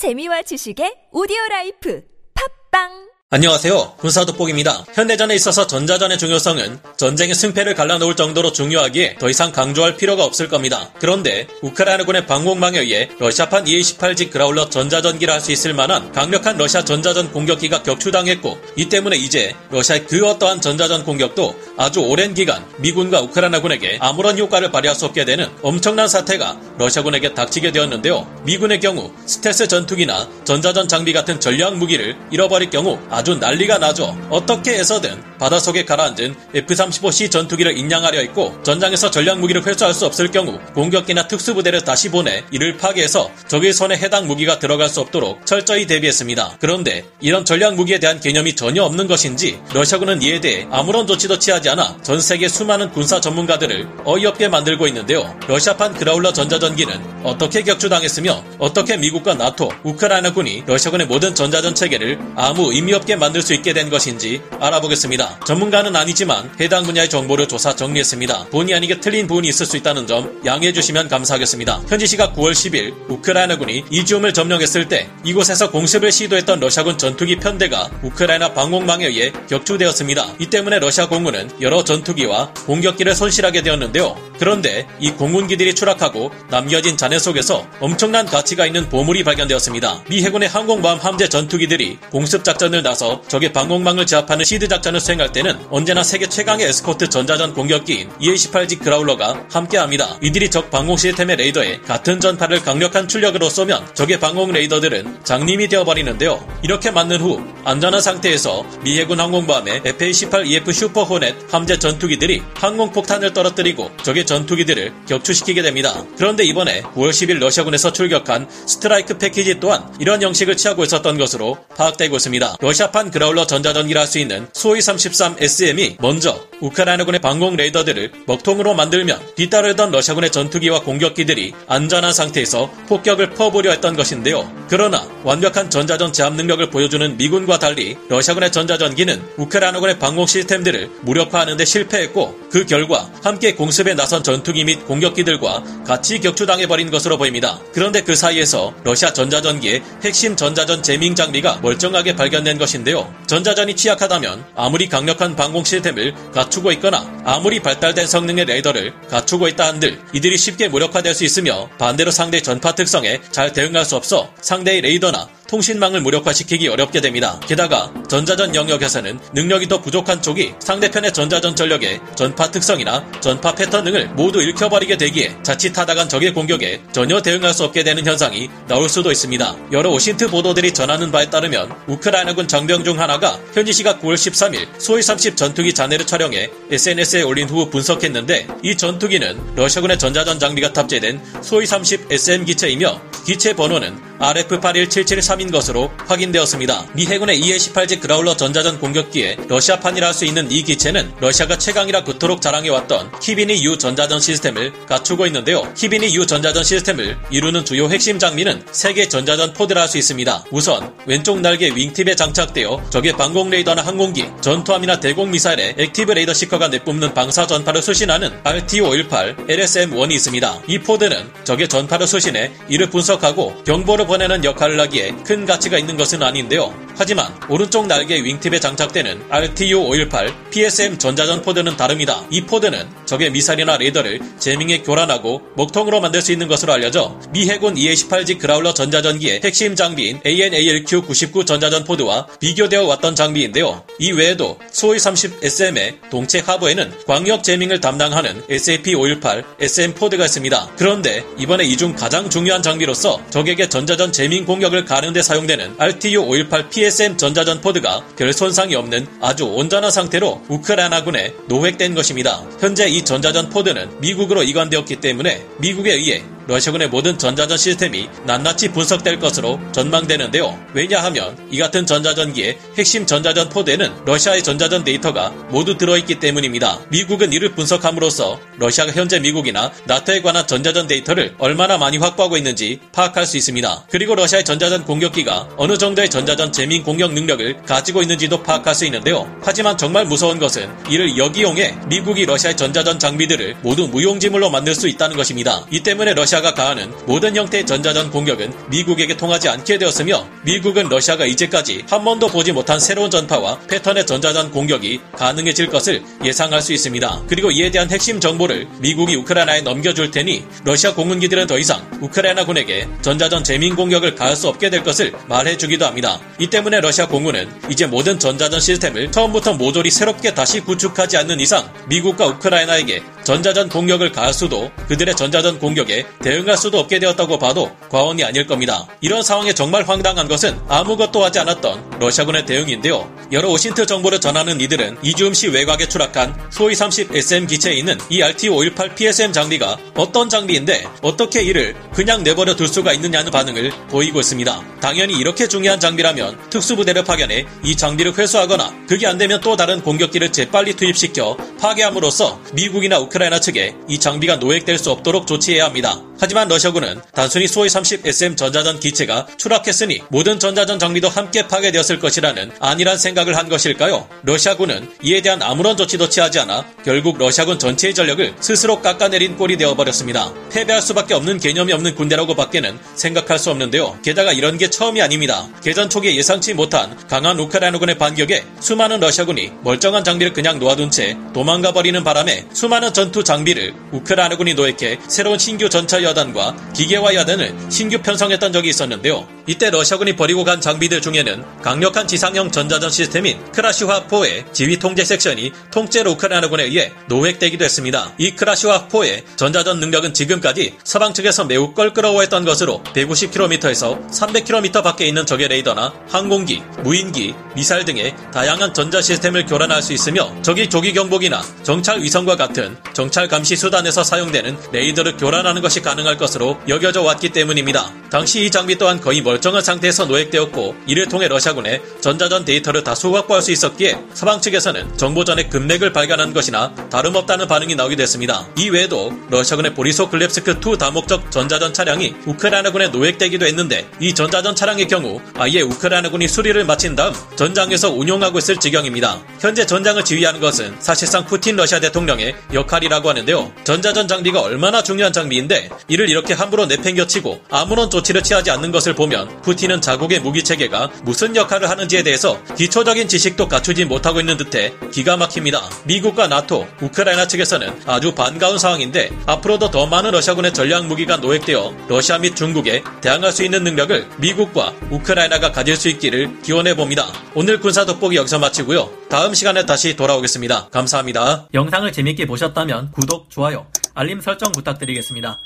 재미와 지식의 오디오 라이프. 팟빵 안녕하세요. 군사돋보기입니다. 현대전에 있어서 전자전의 중요성은 전쟁의 승패를 갈라놓을 정도로 중요하기에 더 이상 강조할 필요가 없을 겁니다. 그런데 우크라이나군의 방공망에 의해 러시아판 EA-18G 그라울러 전자전기라 할 수 있을 만한 강력한 러시아 전자전 공격기가 격추당했고 이 때문에 이제 러시아의 그 어떠한 전자전 공격도 아주 오랜 기간 미군과 우크라이나군에게 아무런 효과를 발휘할 수 없게 되는 엄청난 사태가 러시아군에게 닥치게 되었는데요. 미군의 경우 스텔스 전투기나 전자전 장비 같은 전략 무기를 잃어버릴 경우 아주 난리가 나죠. 어떻게 해서든 바닷속에 가라앉은 F-35C 전투기를 인양하려 했고 전장에서 전략 무기를 회수할 수 없을 경우 공격기나 특수부대를 다시 보내 이를 파괴해서 적의 손에 해당 무기가 들어갈 수 없도록 철저히 대비했습니다. 그런데 이런 전략 무기에 대한 개념이 전혀 없는 것인지 러시아군은 이에 대해 아무런 조치도 취하지 않아 전 세계 수많은 군사 전문가들을 어이없게 만들고 있는데요. 러시아판 그라울러 전자전기는 어떻게 격추당했으며 어떻게 미국과 나토, 우크라이나군이 러시아군의 모든 전자전 체계를 아무 의미 없게 만들 수 있게 된 것인지 알아보겠습니다. 전문가는 아니지만 해당 분야의 정보를 조사 정리했습니다. 본의 아니게 틀린 부분이 있을 수 있다는 점 양해해 주시면 감사하겠습니다. 현지 시각 9월 10일 우크라이나군이 이지움을 점령했을 때 이곳에서 공습을 시도했던 러시아군 전투기 편대가 우크라이나 방공망에 의해 격추되었습니다. 이 때문에 러시아 공군은 여러 전투기와 공격기를 손실하게 되었는데요. 그런데 이 공군기들이 추락하고 남겨진 잔해 속에서 엄청난 가치가 있는 보물이 발견되었습니다. 미 해군의 항공모함 함재 전투기들이 공습 작전을 나서 적의 방공망을 제압하는 SEAD 작전을 수행할 때는 언제나 세계 최강의 에스코트 전자전 공격기인 EA-18G 그라울러가 함께합니다. 이들이 적 방공 시스템의 레이더에 같은 전파를 강력한 출력으로 쏘면 적의 방공 레이더들은 장님이 되어버리는데요. 이렇게 만든 후 안전한 상태에서 미 해군 항공모함의 F-18EF 슈퍼 호넷 함재 전투기들이 항공폭탄을 떨어뜨리고 적의 전투기들을 격추시키게 됩니다. 그런데 이번에 9월 10일 러시아군에서 출격한 스트라이크 패키지 또한 이런 형식을 취하고 있었던 것으로 파악되고 있습니다. 러시아 판 그라울러 전자전기를 할수 있는 소위 33 SM이 먼저 우크라이나군의 방공 레이더들을 먹통으로 만들면 뒤따르던 러시아군의 전투기와 공격기들이 안전한 상태에서 폭격을 퍼부려 했던 것인데요. 그러나 완벽한 전자전 제압 능력을 보여주는 미군과 달리 러시아군의 전자전기는 우크라이나군의 방공 시스템들을 무력화하는 데 실패했고 그 결과 함께 공습에 나선 전투기 및 공격기들과 같이 격추당해버린 것으로 보입니다. 그런데 그 사이에서 러시아 전자전기의 핵심 전자전 제밍 장비가 멀쩡하게 발견된 것 인데요. 전자전이 취약하다면 아무리 강력한 방공 시스템을 갖추고 있거나 아무리 발달된 성능의 레이더를 갖추고 있다 한들 이들이 쉽게 무력화될 수 있으며 반대로 상대 전파 특성에 잘 대응할 수 없어 상대의 레이더나 통신망을 무력화시키기 어렵게 됩니다. 게다가 전자전 영역에서는 능력이 더 부족한 쪽이 상대편의 전자전 전력의 전파 특성이나 전파 패턴 등을 모두 읽혀버리게 되기에 자칫하다간 적의 공격에 전혀 대응할 수 없게 되는 현상이 나올 수도 있습니다. 여러 오신트 보도들이 전하는 바에 따르면 우크라이나군 장병 중 하나가 현지 시각 9월 13일 소위 30 전투기 잔해를 촬영해 SNS에 올린 후 분석했는데 이 전투기는 러시아군의 전자전 장비가 탑재된 소위 30 SM 기체이며 기체 번호는 RF81773 인 것으로 확인되었습니다. 미 해군의 EA-18G 그라울러 전자전 공격기의 러시아판이라 할 수 있는 이 기체는 러시아가 최강이라 그토록 자랑해왔던 히비니 U 전자전 시스템을 갖추고 있는데요. 히비니 U 전자전 시스템을 이루는 주요 핵심 장비는 세 개의 전자전 pod라 할 수 있습니다. 우선 왼쪽 날개 wingtip에 장착되어 적의 방공 레이더나 항공기, 전투함이나 대공 미사일의 active 레이더 seeker가 내뿜는 방사 전파를 수신하는 RT-518 LSM-1이 있습니다. 이 pod는 적의 전파를 수신해 이를 분석하고 경보를 보내는 역할을 하기에 큰 가치가 있는 것은 아닌데요. 하지만 오른쪽 날개 wingtip에 장착되는 RTU-518 PSM 전자전 pod는 다릅니다. 이 pod는 적의 미사일이나 레이더를 jamming해 교란하고 먹통으로 만들 수 있는 것으로 알려져 미 해군 EA-18G 그라울러 전자전기의 핵심 장비인 AN/ALQ-99 전자전 pod와 비교되어 왔던 장비인데요. 이 외에도 수호이 30SM의 동체 하부에는 광역 jamming을 담당하는 SAP-518 SM pod가 있습니다. 그런데 이번에 이 중 가장 중요한 장비로서 적에게 전자전 jamming 공격을 가하는 데 사용되는 RTU-518 PSM 전자전 pod가 별 손상이 없는 아주 온전한 상태로 우크라이나군에 노획된 것입니다. 현재 이 전자전 pod는 미국으로 이관되었기 때문에 미국에 의해 러시아군의 모든 전자전 시스템이 낱낱이 분석될 것으로 전망되는데요. 왜냐하면 이 같은 전자전기의 핵심 전자전 pod에는 러시아의 전자전 데이터가 모두 들어있기 때문입니다. 미국은 이를 분석함으로써 러시아가 현재 미국이나 나토에 관한 전자전 데이터를 얼마나 많이 확보하고 있는지 파악할 수 있습니다. 그리고 러시아의 전자전 공격기가 어느 정도의 전자전 jamming 공격 능력을 가지고 있는지도 파악할 수 있는데요. 하지만 정말 무서운 것은 이를 역이용해 미국이 러시아의 전자전 장비들을 모두 무용지물로 만들 수 있다는 것입니다. 이 때문에 러시아 러시아가 가하는 모든 형태의 전자전 공격은 미국에게 통하지 않게 되었으며 미국은 러시아가 이제까지 한 번도 보지 못한 새로운 전파와 패턴의 전자전 공격이 가능해질 것을 예상할 수 있습니다. 그리고 이에 대한 핵심 정보를 미국이 우크라이나에 넘겨줄 테니 러시아 공군기들은 더 이상 우크라이나군에게 전자전 재민 공격을 가할 수 없게 될 것을 말해주기도 합니다. 이 때문에 러시아 공군은 이제 모든 전자전 시스템을 처음부터 모조리 새롭게 다시 구축하지 않는 이상 미국과 우크라이나에게 전자전 공격을 가할 수도 그들의 전자전 공격에 대응할 수도 없게 되었다고 봐도 과언이 아닐 겁니다. 이런 상황에 정말 황당한 것은 아무것도 하지 않았던 러시아군의 대응인데요. 여러 오신트 정보를 전하는 이들은 이주음 시 외곽에 추락한 소위 30 SM 기체에 있는 이 RT-518 PSM 장비가 어떤 장비인데 어떻게 이를 그냥 내버려 둘 수가 있느냐는 반응을 보이고 있습니다. 당연히 이렇게 중요한 장비라면 특수부대를 파견해 이 장비를 회수하거나 그게 안 되면 또 다른 공격기를 재빨리 투입시켜 파괴함으로써 미국이나 우크라이나 측에 이 장비가 노획될 수 없도록 조치해야 합니다. 하지만 러시아군은 단순히 소위 30SM 전자전 기체가 추락했으니 모든 전자전 장비도 함께 파괴되었을 것이라는 안일한 생각을 한 것일까요? 러시아군은 이에 대한 아무런 조치도 취하지 않아 결국 러시아군 전체의 전력을 스스로 깎아내린 꼴이 되어버렸습니다. 패배할 수밖에 없는 개념이 없는 군대라고 밖에는 생각할 수 없는데요. 게다가 이런 게 처음이 아닙니다. 개전 초기에 예상치 못한 강한 우크라이나군의 반격에 수많은 러시아군이 멀쩡한 장비를 그냥 놓아둔 채 도망가 버리는 바람에 수많은 전투 장비를 우크라이나군이 노획해 새로운 신규 전차 여 단과 기계화 여단을 신규 편성했던 적이 있었는데요. 이때 러시아군이 버리고 간 장비들 중에는 강력한 지상형 전자전 시스템인 크라수하4의 지휘 통제 섹션이 통째로 우크라이나군에 의해 노획되기도 했습니다. 이 크라수하4의 전자전 능력은 지금까지 서방 측에서 매우 껄끄러워했던 것으로 150km에서 300km 밖에 있는 적의 레이더나 항공기, 무인기, 미사일 등의 다양한 전자 시스템을 교란할 수 있으며 적의 조기 경보기나 정찰 위성과 같은 정찰 감시 수단에서 사용되는 레이더를 교란하는 것이 가능 할 것으로 여겨져 왔기 때문입니다. 당시 이 장비 또한 거의 멀쩡한 상태에서 노획되었고 이를 통해 러시아군의 전자전 데이터를 다수 확보할 수 있었기에 서방 측에서는 정보전의 금맥을 발견한 것이나 다름없다는 반응이 나오게 됐습니다. 이 외에도 러시아군의 보리소 글랩스크2 다목적 전자전 차량이 우크라이나군에 노획되기도 했는데 이 전자전 차량의 경우 아예 우크라이나군이 수리를 마친 다음 전장에서 운용하고 있을 지경입니다. 현재 전장을 지휘하는 것은 사실상 푸틴 러시아 대통령의 역할이라고 하는데요. 전자전 장비가 얼마나 중요한 장비인데 이를 이렇게 함부로 내팽겨치고 아무런 조치를 취하지 않는 것을 보면 푸틴은 자국의 무기 체계가 무슨 역할을 하는지에 대해서 기초적인 지식도 갖추지 못하고 있는 듯해 기가 막힙니다. 미국과 나토, 우크라이나 측에서는 아주 반가운 상황인데 앞으로도 더 많은 러시아군의 전략 무기가 노획되어 러시아 및 중국에 대항할 수 있는 능력을 미국과 우크라이나가 가질 수 있기를 기원해 봅니다. 오늘 군사 돋보기 여기서 마치고요. 다음 시간에 다시 돌아오겠습니다. 감사합니다. 영상을 재밌게 보셨다면 구독, 좋아요, 알림 설정 부탁드리겠습니다.